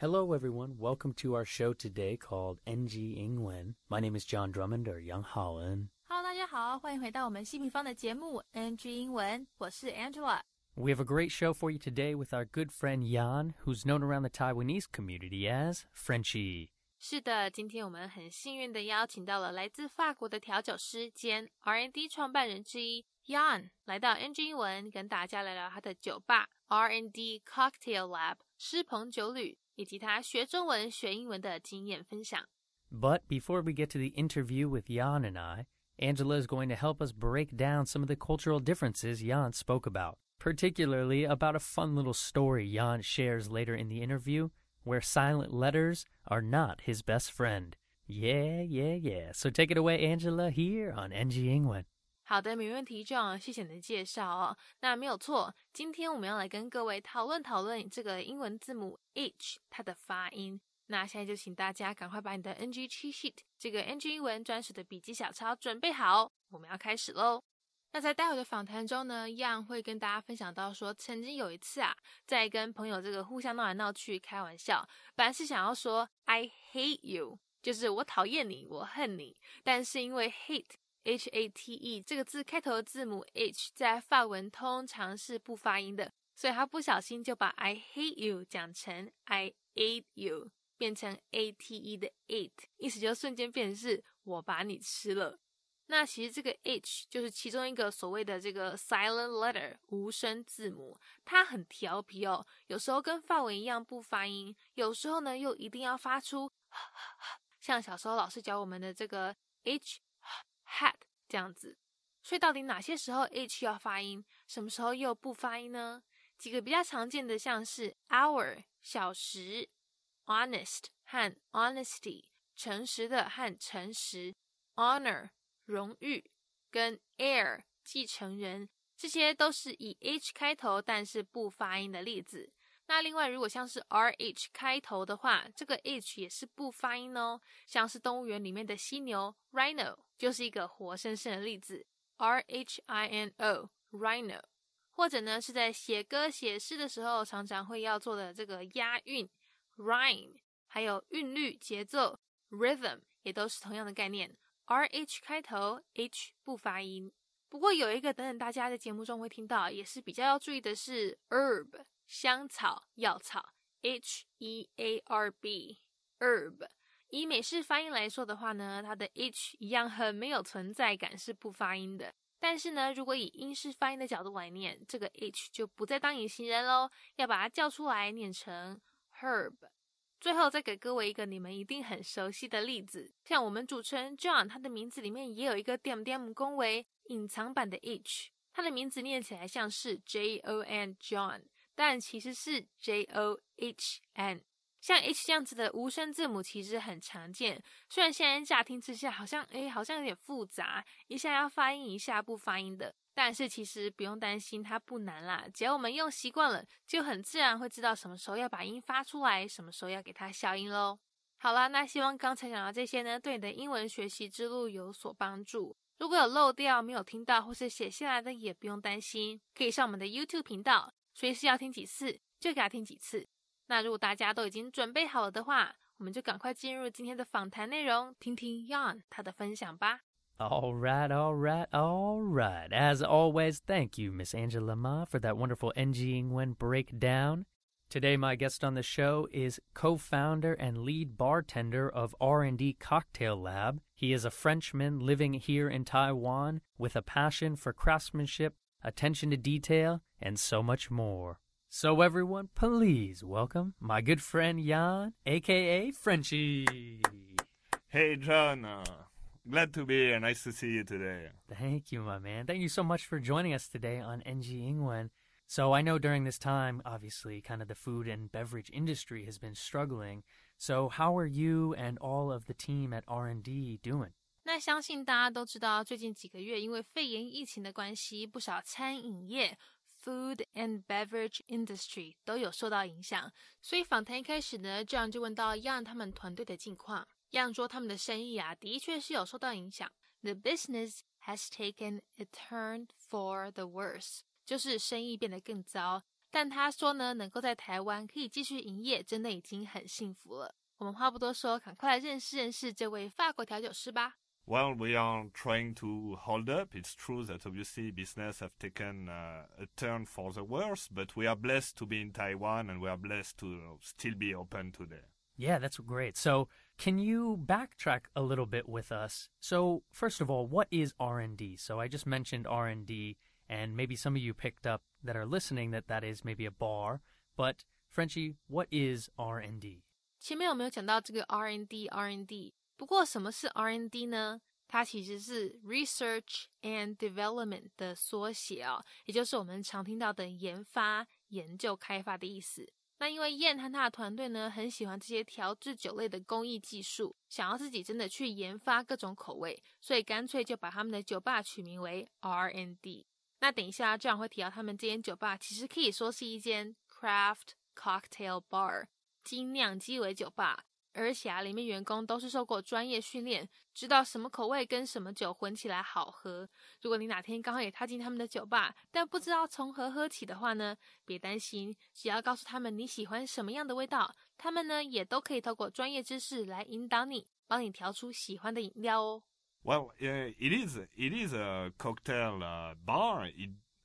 Hello, everyone. Welcome to our show today called NG 英文. My name is John Drummond or Yang Haoen. Hello，大家好，欢迎回到我们希平方的节目 NG 英文，我是 Angela。We have a great show for you today with our good friend Yann, who's known around the Taiwanese community as Frenchie. 是的，今天我们很幸运的邀请到了来自法国的调酒师兼 R&D 创办人之一 Yann 来到 NG 英文，跟大家聊聊他的酒吧 R&D Cocktail Lab 诗鹏酒旅以及他学中文、学英文的经验分享。But before we get to the interview with Yann and I, Angela is going to help us break down some of the cultural differences Yann spoke about, particularly about a fun little story Yann shares later in the interview where silent letters are not his best friend. Yeah, yeah, yeah. So take it away, Angela, here on NG Ingwen. 好的，没问题，John，谢谢你的介绍哦。那没有错，今天我们要来跟各位讨论讨论这个英文字母 H 它的发音。那现在就请大家赶快把你的 NG cheat sheet 这个 NG 英文专属的笔记小抄准备好，我们要开始喽。那在待会的访谈中呢，Yang 会跟大家分享到说，曾经有一次啊，在跟朋友这个互相闹来闹去开玩笑，本来是想要说 I hate you，就是我讨厌你，我恨你，但是因为 hate。H A T E 这个字开头的字母 H 在法文通常是不发音的，所以他不小心就把 I hate you 讲成 I ate you，变成 A T E 的 ate，意思就瞬间变成是我把你吃了。那其实这个 H 就是其中一个所谓的这个 silent letter 无声字母，它很调皮哦，有时候跟法文一样不发音，有时候呢又一定要发出，像小时候老师教我们的这个 H。Had 这样子，所以到底哪些时候 h 要发音，什么时候又不发音呢？几个比较常见的像是 hour 小时，honest 和 honesty 诚实的和诚实，honor 荣誉跟 heir 继承人，这些都是以 h 开头但是不发音的例子。那另外，如果像是 R H 开头的话，这个 H 也是不发音哦。像是动物园里面的犀牛 Rhino 就是一个活生生的例子，R H I N O Rhino。或者呢是在写歌写诗的时候，常常会要做的这个押韵 Rhyme，还有韵律节奏 Rhythm，也都是同样的概念，R H 开头，H 不发音。不过有一个等等大家在节目中会听到，也是比较要注意的是 herb。香草、药草，H E A R B，herb。以美式发音来说的话呢，它的 H 一样很没有存在感，是不发音的。但是呢，如果以英式发音的角度来念，这个 H 就不再当隐形人喽，要把它叫出来，念成 herb。最后再给各位一个你们一定很熟悉的例子，像我们主持人 John，他的名字里面也有一个 d m d m，恭维隐藏版的 H，他的名字念起来像是 J O N John。但其实是 J O H N，像 H 这样子的无声字母其实很常见。虽然现在乍听之下好像诶好像有点复杂，一下要发音，一下不发音的，但是其实不用担心，它不难啦。只要我们用习惯了，就很自然会知道什么时候要把音发出来，什么时候要给它消音喽。好啦，那希望刚才讲到这些呢，对你的英文学习之路有所帮助。如果有漏掉、没有听到或是写下来的，也不用担心，可以上我们的 YouTube 频道。所以是要听几次就给他听几次。那如果大家都已经准备好了的话，我们就赶快进入今天的访谈内容，听听 Yann 他的分享吧。All right, all right, all right. As always, thank you, Miss Angela Ma, for that wonderful NG Ingwen breakdown. Today, my guest on the show is co-founder and lead bartender of R&D Cocktail Lab. He is a Frenchman living here in Taiwan with a passion for craftsmanship, attention to detail, and so much more. So everyone, please welcome my good friend Yann, aka Frenchie. Hey John, uh, glad to be here. Nice to see you today. Thank you, my man. Thank you so much for joining us today on NG Ingwen. So I know during this time, obviously, kind of the food and beverage industry has been struggling. So how are you and all of the team at R&D doing? 那相信大家都知道，最近几个月因为肺炎疫情的关系，不少餐饮业 （food and beverage industry） 都有受到影响。所以访谈一开始呢，这样就问到 Young 他们团队的近况。Young 说他们的生意啊，的确是有受到影响。The business has taken a turn for the worse，就是生意变得更糟。但他说呢，能够在台湾可以继续营业，真的已经很幸福了。我们话不多说，赶快来认识认识这位法国调酒师吧。Well, we are trying to hold up. It's true that obviously business have taken uh, a turn for the worse, but we are blessed to be in Taiwan and we are blessed to still be open today. Yeah, that's great. So, can you backtrack a little bit with us? So, first of all, what is R&D? So, I just mentioned R&D and maybe some of you picked up that are listening that that is maybe a bar, but Frenchie, what is R&D? 前面有没有讲到这个 R&D R&D？ 不过什么是 R&D 呢？它其实是 Research and Development 的缩写、哦，也就是我们常听到的研发、研究、开发的意思。那因为燕和他的团队呢，很喜欢这些调制酒类的工艺技术，想要自己真的去研发各种口味，所以干脆就把他们的酒吧取名为 R&D。那等一下这样会提到他们这间酒吧，其实可以说是一间 craft cocktail bar，精酿鸡尾酒吧。而且啊，里面员工都是受过专业训练，知道什么口味跟什么酒混起来好喝。如果你哪天刚好也踏进他们的酒吧，但不知道从何喝起的话呢，别担心，只要告诉他们你喜欢什么样的味道，他们呢也都可以透过专业知识来引导你，帮你调出喜欢的饮料哦。Well, uh, it is it is a cocktail bar,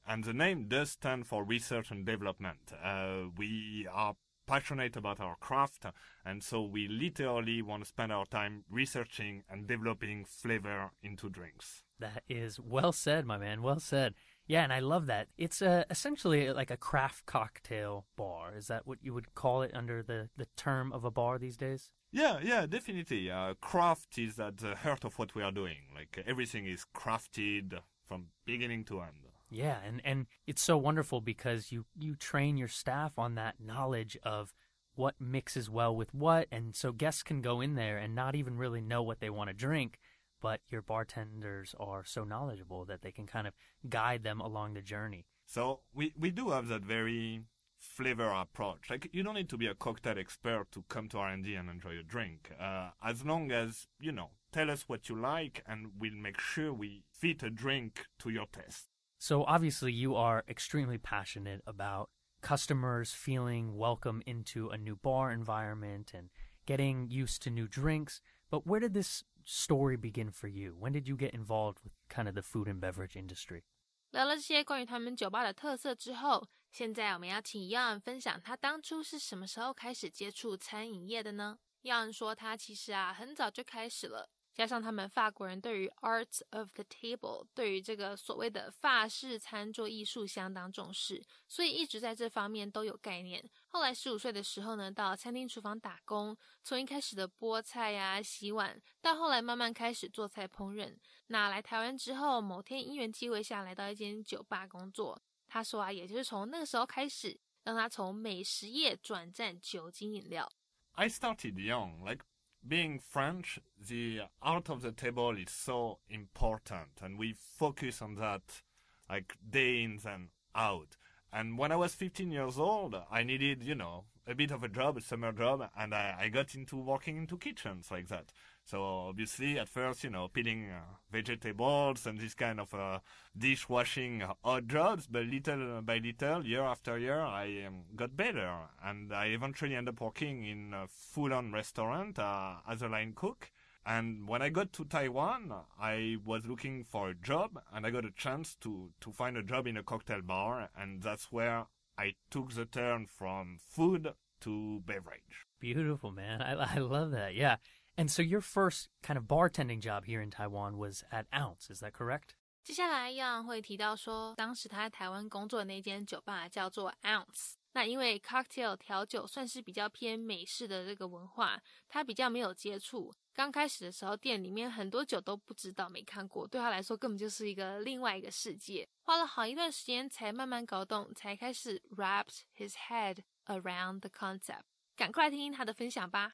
and the name does stand for research and development. Uh, we are passionate about our craft, and so we literally want to spend our time researching and developing flavor into drinks. That is well said, my man. Well said. Yeah, and I love that. It's a, essentially like a craft cocktail bar. Is that what you would call it under the, the term of a bar these days? Yeah, yeah, definitely. Uh, craft is at the heart of what we are doing. Like everything is crafted from beginning to end. Yeah, and, and it's so wonderful because you, you train your staff on that knowledge of what mixes well with what, and so guests can go in there and not even really know what they want to drink, but your bartenders are so knowledgeable that they can kind of guide them along the journey. So we, we do have that very flavor approach. Like you don't need to be a cocktail expert to come to R&D and enjoy a drink. Uh, as long as, you know, tell us what you like and we'll make sure we fit a drink to your taste. So obviously you are extremely passionate about customers feeling welcome into a new bar environment and getting used to new drinks. But where did this story begin for you? When did you get involved with kind of the food and beverage industry? 聊了这些关于他们酒吧的特色之后，现在我们要请 Yan 分享他当初是什么时候开始接触餐饮业的呢？Yan 说他其实啊很早就开始了。 加上他们法国人对于 art of the table，对于这个所谓的法式餐桌艺术相当重视，所以一直在这方面都有概念。后来十五岁的时候呢，到餐厅厨房打工，从一开始的剥菜呀、洗碗，到后来慢慢开始做菜烹饪。那来台湾之后，某天因缘机会下来到一间酒吧工作。他说啊，也就是从那个时候开始，让他从美食业转战酒精饮料。I started young, like being French, the art of the table is so important, and we focus on that like day in and out. And when I was 15 years old, I needed, you know, a bit of a job, a summer job, and I, I got into working into kitchens like that. So obviously, at first, you know, peeling uh, vegetables and this kind of uh, dishwashing uh, odd jobs, but little by little, year after year, I um, got better, and I eventually ended up working in a full-on restaurant uh, as a line cook. And when I got to Taiwan, I was looking for a job, and I got a chance to to find a job in a cocktail bar, and that's where I took the turn from food to beverage. Beautiful, man. I, I love that. Yeah. And so your first kind of bartending job here in Taiwan was at Ounce, is that correct? 接下来样会提到说，当时他在台湾工作的那间酒吧叫做 Ounce。那因为 cocktail 调酒算是比较偏美式的这个文化，他比较没有接触。刚开始的时候，店里面很多酒都不知道、没看过，对他来说根本就是一个另外一个世界。花了好一段时间才慢慢搞懂，才开始 wrapped his head around the concept。赶快来听听他的分享吧。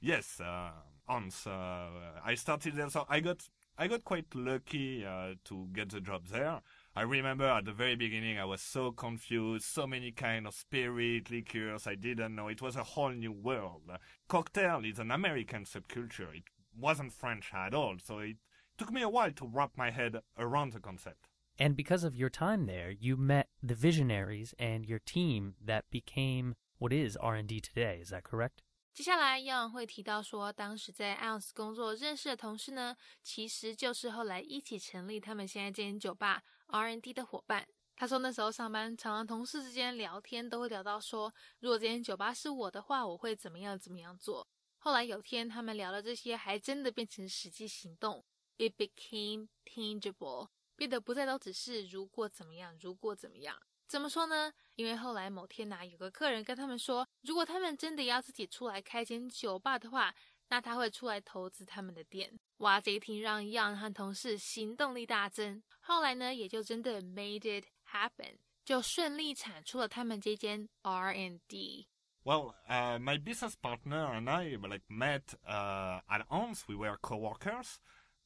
Yes, uh, uh, I started there, so I got I got quite lucky uh, to get the job there. I remember at the very beginning I was so confused, so many kind of spirit liqueurs I didn't know. It was a whole new world. Cocktail is an American subculture. It wasn't French at all, so it took me a while to wrap my head around the concept. And because of your time there, you met the visionaries and your team that became what is R&D today. Is that correct? 接下来亚文会提到说，当时在 Ounce 工作认识的同事呢，其实就是后来一起成立他们现在这间酒吧 R&D 的伙伴。他说那时候上班，常常同事之间聊天都会聊到说，如果这间酒吧是我的话，我会怎么样怎么样做。后来有天他们聊了这些，还真的变成实际行动，It became tangible，变得不再都只是如果怎么样，如果怎么样。怎么说呢？因为后来某天呐，有个客人跟他们说，如果他们真的要自己出来开间酒吧的话，那他会出来投资他们的店。哇，这一听让 Young 和同事行动力大增。后来呢，也就真的 made it happen，就顺利产出了他们这间 rnd。Well, uh, my business partner and I like met uh, at once. We were co-workers.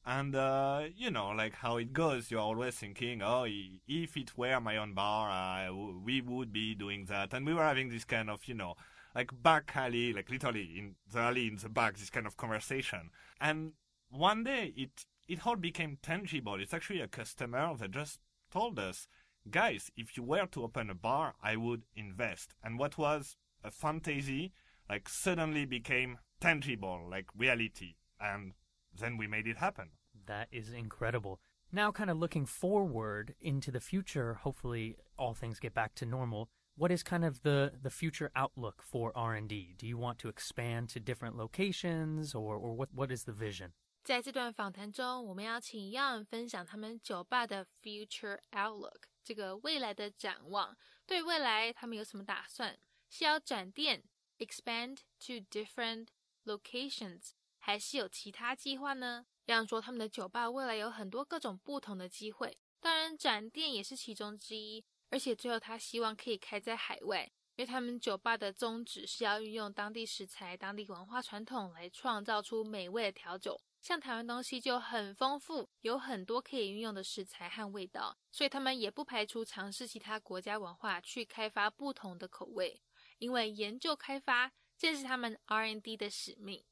And, uh, you know, like how it goes, you're always thinking, oh, if it were my own bar, uh, we would be doing that. And we were having this kind of, you know, like back alley, like literally in the alley in the back, this kind of conversation. And one day it, it all became tangible. It's actually a customer that just told us, guys, if you were to open a bar, I would invest. And what was a fantasy, like suddenly became tangible, like reality. And then we made it happen. That is incredible. Now, kind of looking forward into the future, hopefully all things get back to normal. What is kind of the, the future outlook for R&D? Do you want to expand to different locations or, or what, what is the vision? 在这段访谈中，我们要请 Young 分享他们酒吧的 future outlook，这个未来的展望。对未来，他们有什么打算？是要展店 expand to different locations， 还是有其他计划呢？样说他们的酒吧未来有很多各种不同的机会，当然展店也是其中之一。而且最后他希望可以开在海外，因为他们酒吧的宗旨是要运用当地食材、当地文化传统来创造出美味的调酒。像台湾东西就很丰富，有很多可以运用的食材和味道，所以他们也不排除尝试其他国家文化去开发不同的口味，因为研究开发正是他们 R&D 的使命。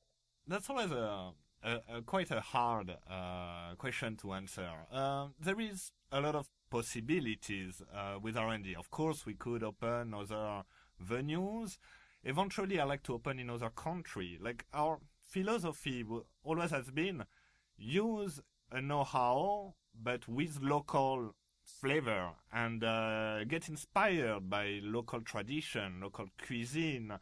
That's always a, a, a quite a hard uh, question to answer. Uh, there is a lot of possibilities uh, with R&D. Of course, we could open other venues. Eventually, I like to open in other country. Like our philosophy always has been use a know-how, but with local flavor and uh, get inspired by local tradition, local cuisine,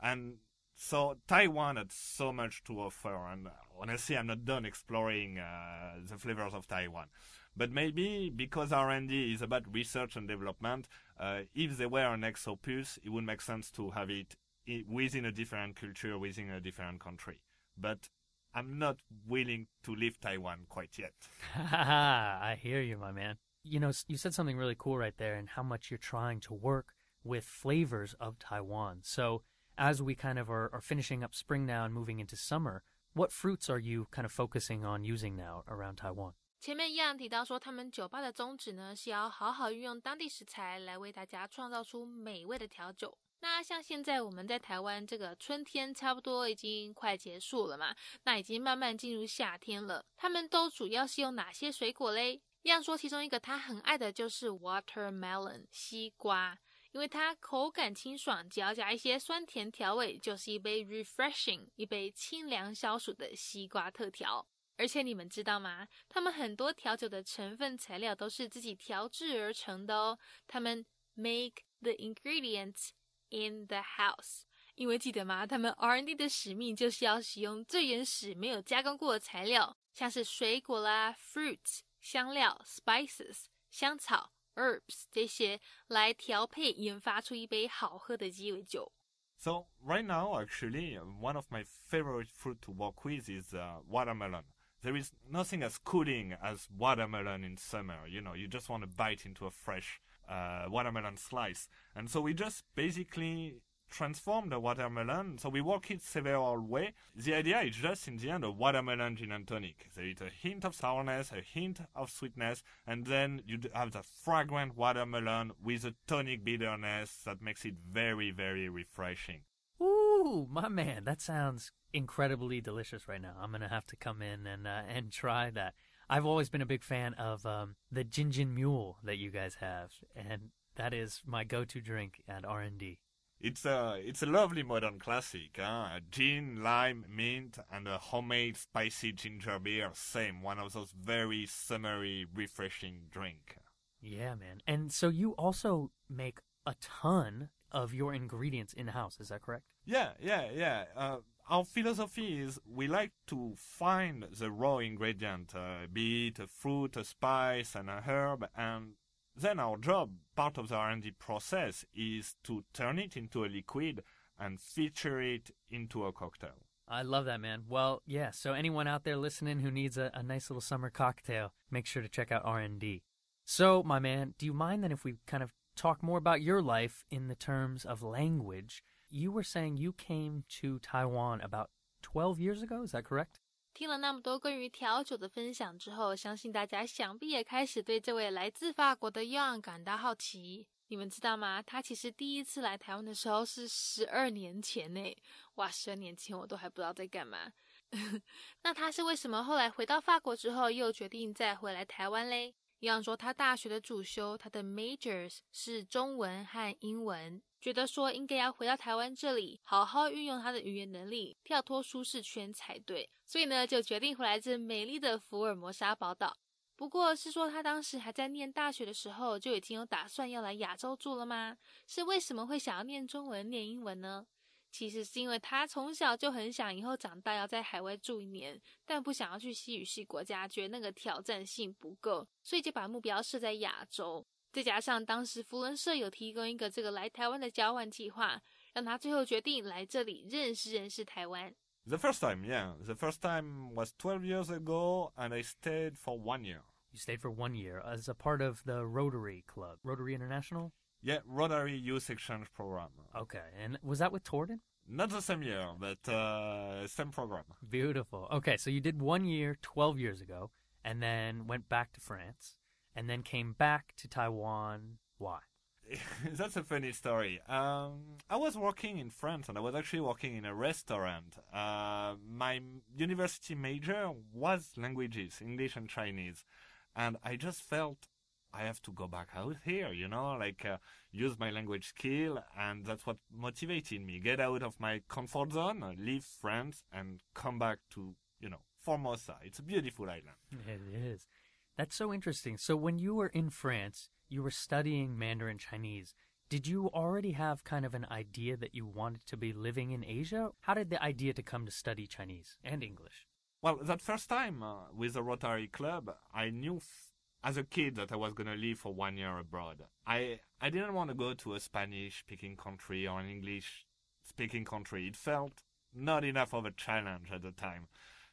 and so Taiwan had so much to offer, and honestly, I'm not done exploring uh, the flavors of Taiwan. But maybe because R&D is about research and development, uh, if there were an next opus, it would make sense to have it within a different culture, within a different country. But I'm not willing to leave Taiwan quite yet. I hear you, my man. You know, you said something really cool right there, and how much you're trying to work with flavors of Taiwan. So as we kind of are, are finishing up spring now and moving into summer, what fruits are you kind of focusing on using now around Taiwan? 前面一样提到说，他们酒吧的宗旨呢是要好好运用当地食材来为大家创造出美味的调酒。那像现在我们在台湾，这个春天差不多已经快结束了嘛，那已经慢慢进入夏天了。他们都主要是用哪些水果嘞？一样说，其中一个他很爱的就是 watermelon 西瓜。 因为它口感清爽，只要加一些酸甜调味，就是一杯 refreshing，一杯清凉消暑的西瓜特调。而且你们知道吗？他们很多调酒的成分材料都是自己调制而成的哦。他们 make the ingredients in the house，因为记得吗？他们 R&D 的使命就是要使用最原始、没有加工过的材料，像是水果啦、fruits、香料、spices、香草。herbs 这些来调配研发出一杯好喝的鸡尾酒。So right now, actually, one of my favorite fruit to work with is uh, watermelon. There is nothing as cooling as watermelon in summer. You know, you just want to bite into a fresh uh, watermelon slice. And so we just basically transform the watermelon. So we work it several way. The idea is just in the end a watermelon gin and tonic. There is a hint of sourness, a hint of sweetness, and then you have that fragrant watermelon with a tonic bitterness that makes it very, very refreshing. Ooh, my man, that sounds incredibly delicious right now. I'm gonna have to come in and uh, and try that. I've always been a big fan of um, the Gin Gin Mule that you guys have, and that is my go-to drink at R&D. It's a it's a lovely modern classic. Huh? Gin, lime, mint, and a homemade spicy ginger beer. Same, one of those very summery, refreshing drink. Yeah, man. And so you also make a ton of your ingredients in house. Is that correct? Yeah, yeah, yeah. Uh, our philosophy is we like to find the raw ingredient, uh, be it a fruit, a spice, and a herb, and then our job, part of the R&D process, is to turn it into a liquid and feature it into a cocktail. I love that, man. Well, yeah. So anyone out there listening who needs a, a nice little summer cocktail, make sure to check out R&D. So, my man, do you mind then if we kind of talk more about your life in the terms of language? You were saying you came to Taiwan about 12 years ago, is that correct? 听了那么多关于调酒的分享之后，相信大家想必也开始对这位来自法国的 Young 感到好奇。你们知道吗？他其实第一次来台湾的时候是十二年前呢。哇，十二年前我都还不知道在干嘛。那他是为什么后来回到法国之后又决定再回来台湾嘞？一样说他大学的主修，他的 majors 是中文和英文。觉得说应该要回到台湾这里，好好运用他的语言能力，跳脱舒适圈才对。所以呢，就决定回来自美丽的福尔摩沙宝岛。不过，是说他当时还在念大学的时候，就已经有打算要来亚洲住了吗？是为什么会想要念中文、念英文呢？其实是因为他从小就很想以后长大要在海外住一年，但不想要去西语系国家，觉得那个挑战性不够，所以就把目标设在亚洲。再加上当时扶轮社有提供一个这个来台湾的交换计划，让他最后决定来这里认识认识台湾。The first time, yeah, the first time was twelve years ago, and I stayed for one year. You stayed for one year as a part of the Rotary Club, Rotary International. Yeah, Rotary Youth Exchange Program. Okay, and was that with Torden? Not the same year, but uh, same program. Beautiful. Okay, so you did one year, twelve years ago, and then went back to France and then came back to Taiwan. Why? That's a funny story. Um, I was working in France and I was actually working in a restaurant. Uh, my university major was languages, English and Chinese. And I just felt I have to go back out here, you know, like uh, use my language skill. And that's what motivated me. Get out of my comfort zone, leave France and come back to, you know, Formosa. It's a beautiful island. It is. That's so interesting. So when you were in France, you were studying Mandarin Chinese. Did you already have kind of an idea that you wanted to be living in Asia? How did the idea to come to study Chinese and English? Well, that first time uh, with the Rotary Club, I knew f- as a kid that I was going to live for one year abroad. I I didn't want to go to a Spanish speaking country or an English speaking country. It felt not enough of a challenge at the time.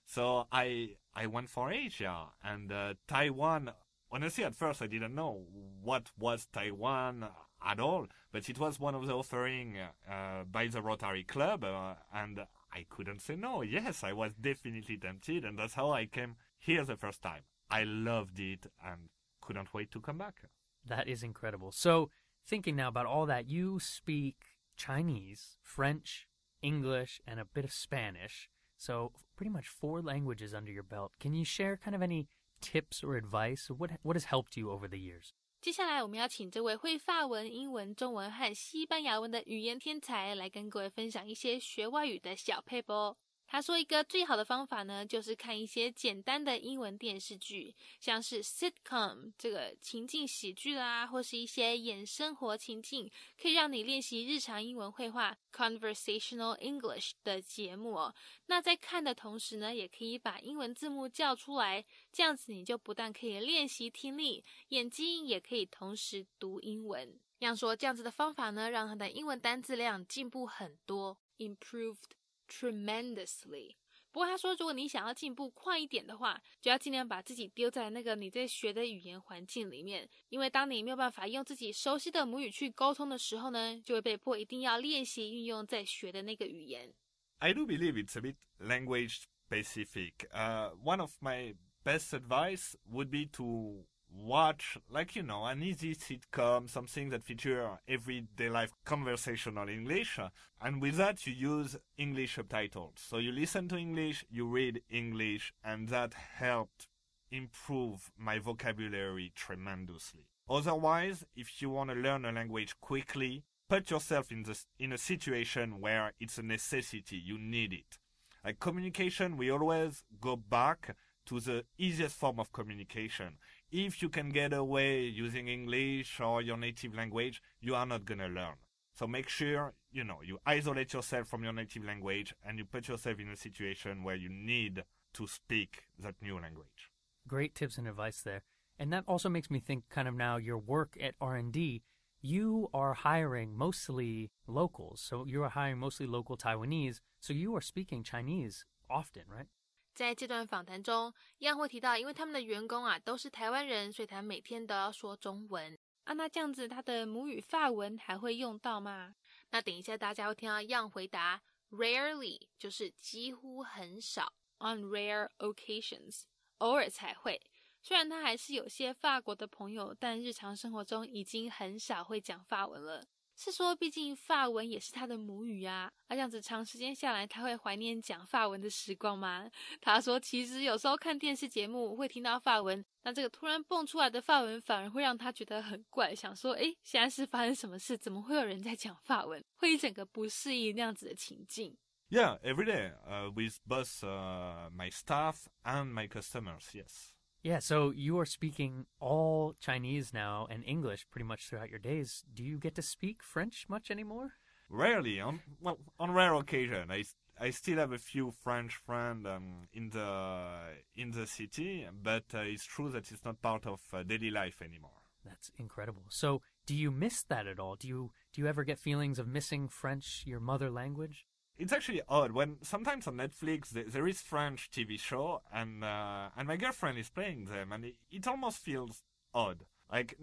So I I went for Asia and uh, Taiwan. Honestly, at first I didn't know what was Taiwan at all, but it was one of the offering uh, by the Rotary Club, uh, and I couldn't say no. Yes, I was definitely tempted, and that's how I came here the first time. I loved it and couldn't wait to come back. That is incredible. So, thinking now about all that, you speak Chinese, French, English, and a bit of Spanish. So pretty much four languages under your belt. Can you share kind of any tips or advice? What what has helped you over the years? 接下来我们要请这位会法文、英文、中文和西班牙文的语言天才来跟各位分享一些学外语的小配播。 他说，一个最好的方法呢，就是看一些简单的英文电视剧，像是 sitcom 这个情境喜剧啦，或是一些演生活情境，可以让你练习日常英文绘画 conversational English 的节目哦。那在看的同时呢，也可以把英文字幕叫出来，这样子你就不但可以练习听力，眼睛也可以同时读英文。样说这样子的方法呢，让他的英文单字量进步很多，improved。tremendously。不过他说，如果你想要进步快一点的话，就要尽量把自己丢在那个你在学的语言环境里面，因为当你没有办法用自己熟悉的母语去沟通的时候呢，就会被迫一定要练习运用在学的那个语言。I do believe it's a bit language specific. Uh, one of my best advice would be to watch like you know an easy sitcom something that feature everyday life conversational english uh, and with that you use english subtitles so you listen to english you read english and that helped improve my vocabulary tremendously. Otherwise, if you want to learn a language quickly, put yourself in the in a situation where it's a necessity, you need it. Like communication, we always go back to the easiest form of communication. If you can get away using English or your native language, you are not going to learn. So make sure, you know, you isolate yourself from your native language and you put yourself in a situation where you need to speak that new language. Great tips and advice there. And that also makes me think kind of now your work at R&D, you are hiring mostly locals. So you are hiring mostly local Taiwanese. So you are speaking Chinese often, right? 在这段访谈中，一样会提到，因为他们的员工啊都是台湾人，所以他每天都要说中文啊。那这样子，他的母语法文还会用到吗？那等一下大家会听到一样回答，rarely 就是几乎很少，on rare occasions 偶尔才会。虽然他还是有些法国的朋友，但日常生活中已经很少会讲法文了。是说，毕竟法文也是他的母语啊。那这样子长时间下来，他会怀念讲法文的时光吗？他说，其实有时候看电视节目会听到法文，那这个突然蹦出来的法文反而会让他觉得很怪，想说，哎，现在是发生什么事？怎么会有人在讲法文？会一整个不适应那样子的情境。Yeah, every day, uh, with both uh, my staff and my customers. Yes. Yeah, so you are speaking all Chinese now and English pretty much throughout your days. Do you get to speak French much anymore? Rarely. On well, on rare occasion, I, I still have a few French friends um, in the in the city, but uh, it's true that it's not part of uh, daily life anymore. That's incredible. So, do you miss that at all? Do you do you ever get feelings of missing French, your mother language? It's actually odd. When sometimes on Netflix there, is French TV show and uh, and my girlfriend is playing them and it, it, almost feels odd. Like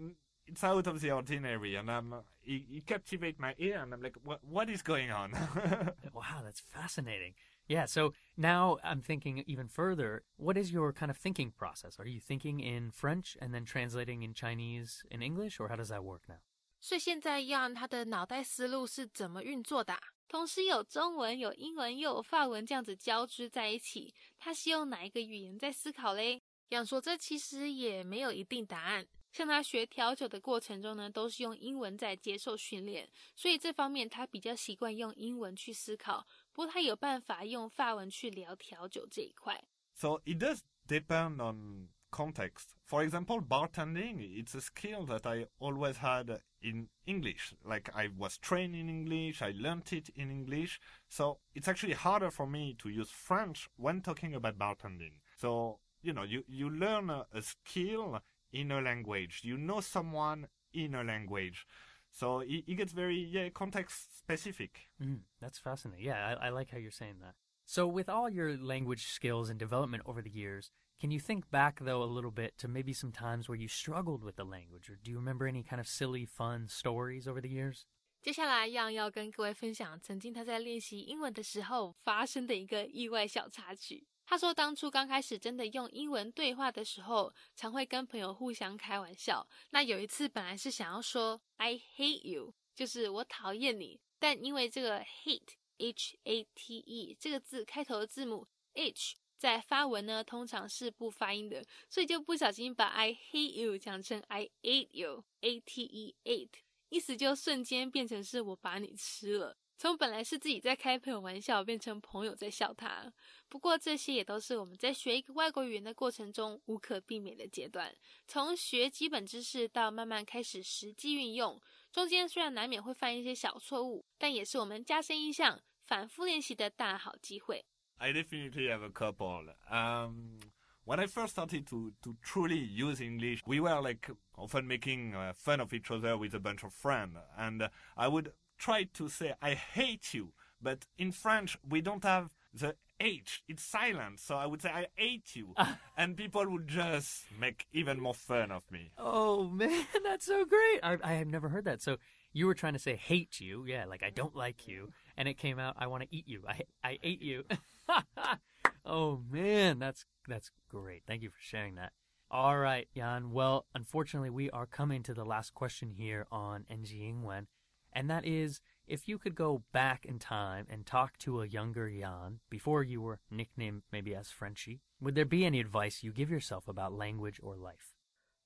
it's out of the ordinary and I'm it captivates my ear and I'm like what what is going on? Wow that's fascinating. Yeah so now I'm thinking even further what is your kind of thinking process? Are you thinking in French and then translating in Chinese in English or how does that work now 所以现在样他的脑袋思路是怎么运作的？同时有中文、有英文又有法文这样子交织在一起，他是用哪一个语言在思考嘞？样说这其实也没有一定答案。像他学调酒的过程中呢，都是用英文在接受训练，所以这方面他比较习惯用英文去思考。不过他有办法用法文去聊调酒这一块。So it does depend on context. For example, bartending, it's a skill that I always had in English. Like I was trained in English, I learned it in English. So it's actually harder for me to use French when talking about bartending. So, you know, you, you learn a, a skill in a language. You know someone in a language. So it, it gets very, yeah, context specific. Mm, that's fascinating. Yeah, I, I like how you're saying that. So, with all your language skills and development over the years, can you think back, though, a little bit to maybe some times where you struggled with the language, or do you remember any kind of silly, fun stories over the years? 接下来，样要跟各位分享曾经他在练习英文的时候发生的一个意外小插曲。他说，当初刚开始真的用英文对话的时候，常会跟朋友互相开玩笑。那有一次，本来是想要说 "I hate you"，就是我讨厌你，但因为这个 hate h a t e 这个字开头的字母 h 在发文呢，通常是不发音的，所以就不小心把 I hate you 讲成 I ate you，A T E ate，意思就瞬间变成是我把你吃了。从本来是自己在开朋友玩笑，变成朋友在笑他。不过这些也都是我们在学一个外国语言的过程中无可避免的阶段。从学基本知识到慢慢开始实际运用，中间虽然难免会犯一些小错误，但也是我们加深印象、反复练习的大好机会。I definitely have a couple. Um, when I first started to, to truly use English, we were like often making uh, fun of each other with a bunch of friends. And uh, I would try to say, I hate you. But in French, we don't have the H. It's silent. So I would say, I hate you. and people would just make even more fun of me. Oh, man, that's so great. I, I have never heard that. So you were trying to say hate you. Yeah, like I don't like you. and it came out, I want to eat you. I, I ate you. oh man, that's, that's great. Thank you for sharing that. All right, Yann. Well, unfortunately, we are coming to the last question here on NG Ingwen, and that is if you could go back in time and talk to a younger Yann before you were nicknamed maybe as Frenchie, would there be any advice you give yourself about language or life?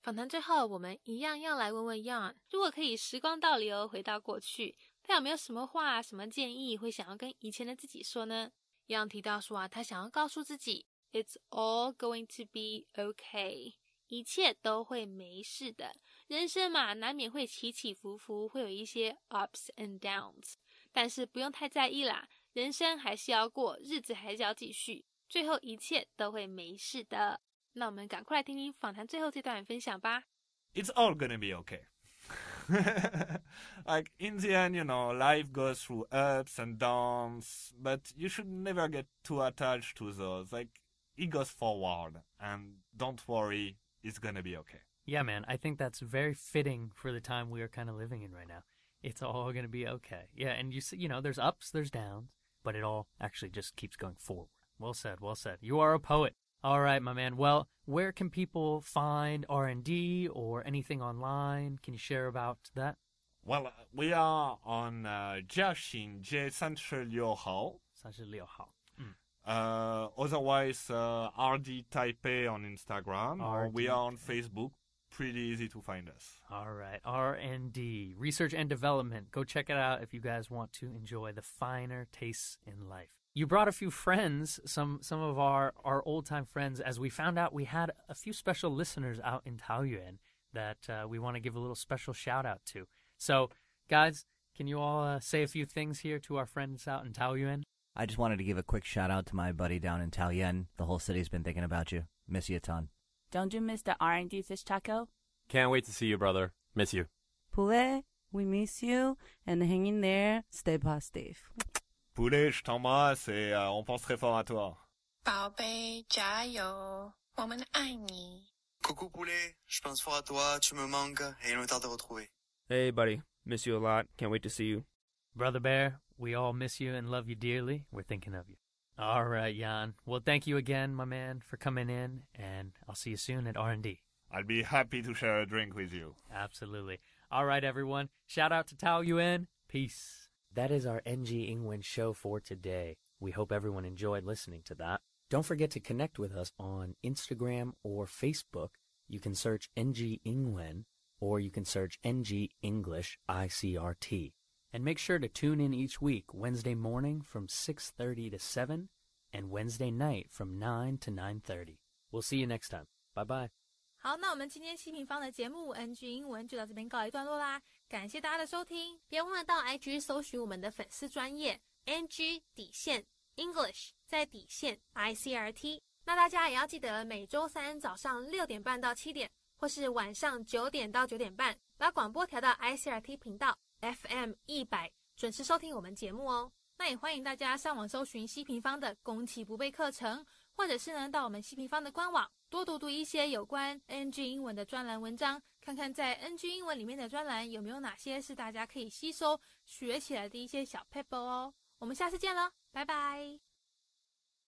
访谈最后，我们一样要来问问 Young，如果可以时光倒流回到过去，他有没有什么话、什么建议会想要跟以前的自己说呢一样提到说啊，他想要告诉自己，It's all going to be okay，一切都会没事的。人生嘛，难免会起起伏伏，会有一些 ups and downs，但是不用太在意啦，人生还是要过，日子还是要继续，最后一切都会没事的。那我们赶快来听听访谈最后这段分享吧。It's all gonna be okay. like in the end, you know, life goes through ups and downs, but you should never get too attached to those. Like it goes forward, and don't worry, it's gonna be okay. Yeah, man, I think that's very fitting for the time we are kind of living in right now. It's all gonna be okay. Yeah, and you see, you know, there's ups, there's downs, but it all actually just keeps going forward. Well said, well said. You are a poet. All right, my man. Well, where can people find R&D or anything online? Can you share about that? Well, we are on uh, 嘉兴街三十六号。三十六号。Uh, otherwise, uh, RD Taipei on Instagram, or we are on Facebook. Pretty easy to find us. All right, R and D, research and development. Go check it out if you guys want to enjoy the finer tastes in life you brought a few friends, some some of our our old time friends, as we found out we had a few special listeners out in Taoyuan that uh, we want to give a little special shout out to. So, guys, can you all uh, say a few things here to our friends out in Taoyuan? I just wanted to give a quick shout out to my buddy down in Taoyuan. The whole city's been thinking about you. Miss you a ton. Don't you miss the R&D fish taco? Can't wait to see you, brother. Miss you. Poulet, we miss you, and hang in there. Stay positive. Poulet, je t'embrasse et euh, on pense très fort à toi. Coucou poulet, je pense fort à toi, tu me manques et il me tarde de retrouver. Hey buddy, miss you a lot, can't wait to see you. Brother Bear, we all miss you and love you dearly, we're thinking of you. All right, Yann. Well, thank you again, my man, for coming in, and I'll see you soon at R&D. I'll be happy to share a drink with you. Absolutely. All right, everyone. Shout out to Tao Yuan. Peace. That is our NG Ingwen show for today. We hope everyone enjoyed listening to that. Don't forget to connect with us on Instagram or Facebook. You can search NG Ingwen or you can search NG English ICRT. And make sure to tune in each week Wednesday morning from 6:30 to 7 and Wednesday night from 9 to 9:30. We'll see you next time. Bye bye. 好，那我们今天希平方的节目 NG 英文就到这边告一段落啦。感谢大家的收听，别忘了到 IG 搜寻我们的粉丝专业 NG 底线 English 在底线 ICRT。那大家也要记得每周三早上六点半到七点，或是晚上九点到九点半，把广播调到 ICRT 频道 FM 一百，准时收听我们节目哦。那也欢迎大家上网搜寻西平方的攻其不备课程。或者是呢，到我们西平方的官网多读读一些有关 NG 英文的专栏文章，看看在 NG 英文里面的专栏有没有哪些是大家可以吸收学起来的一些小 paper 哦。我们下次见了，拜拜。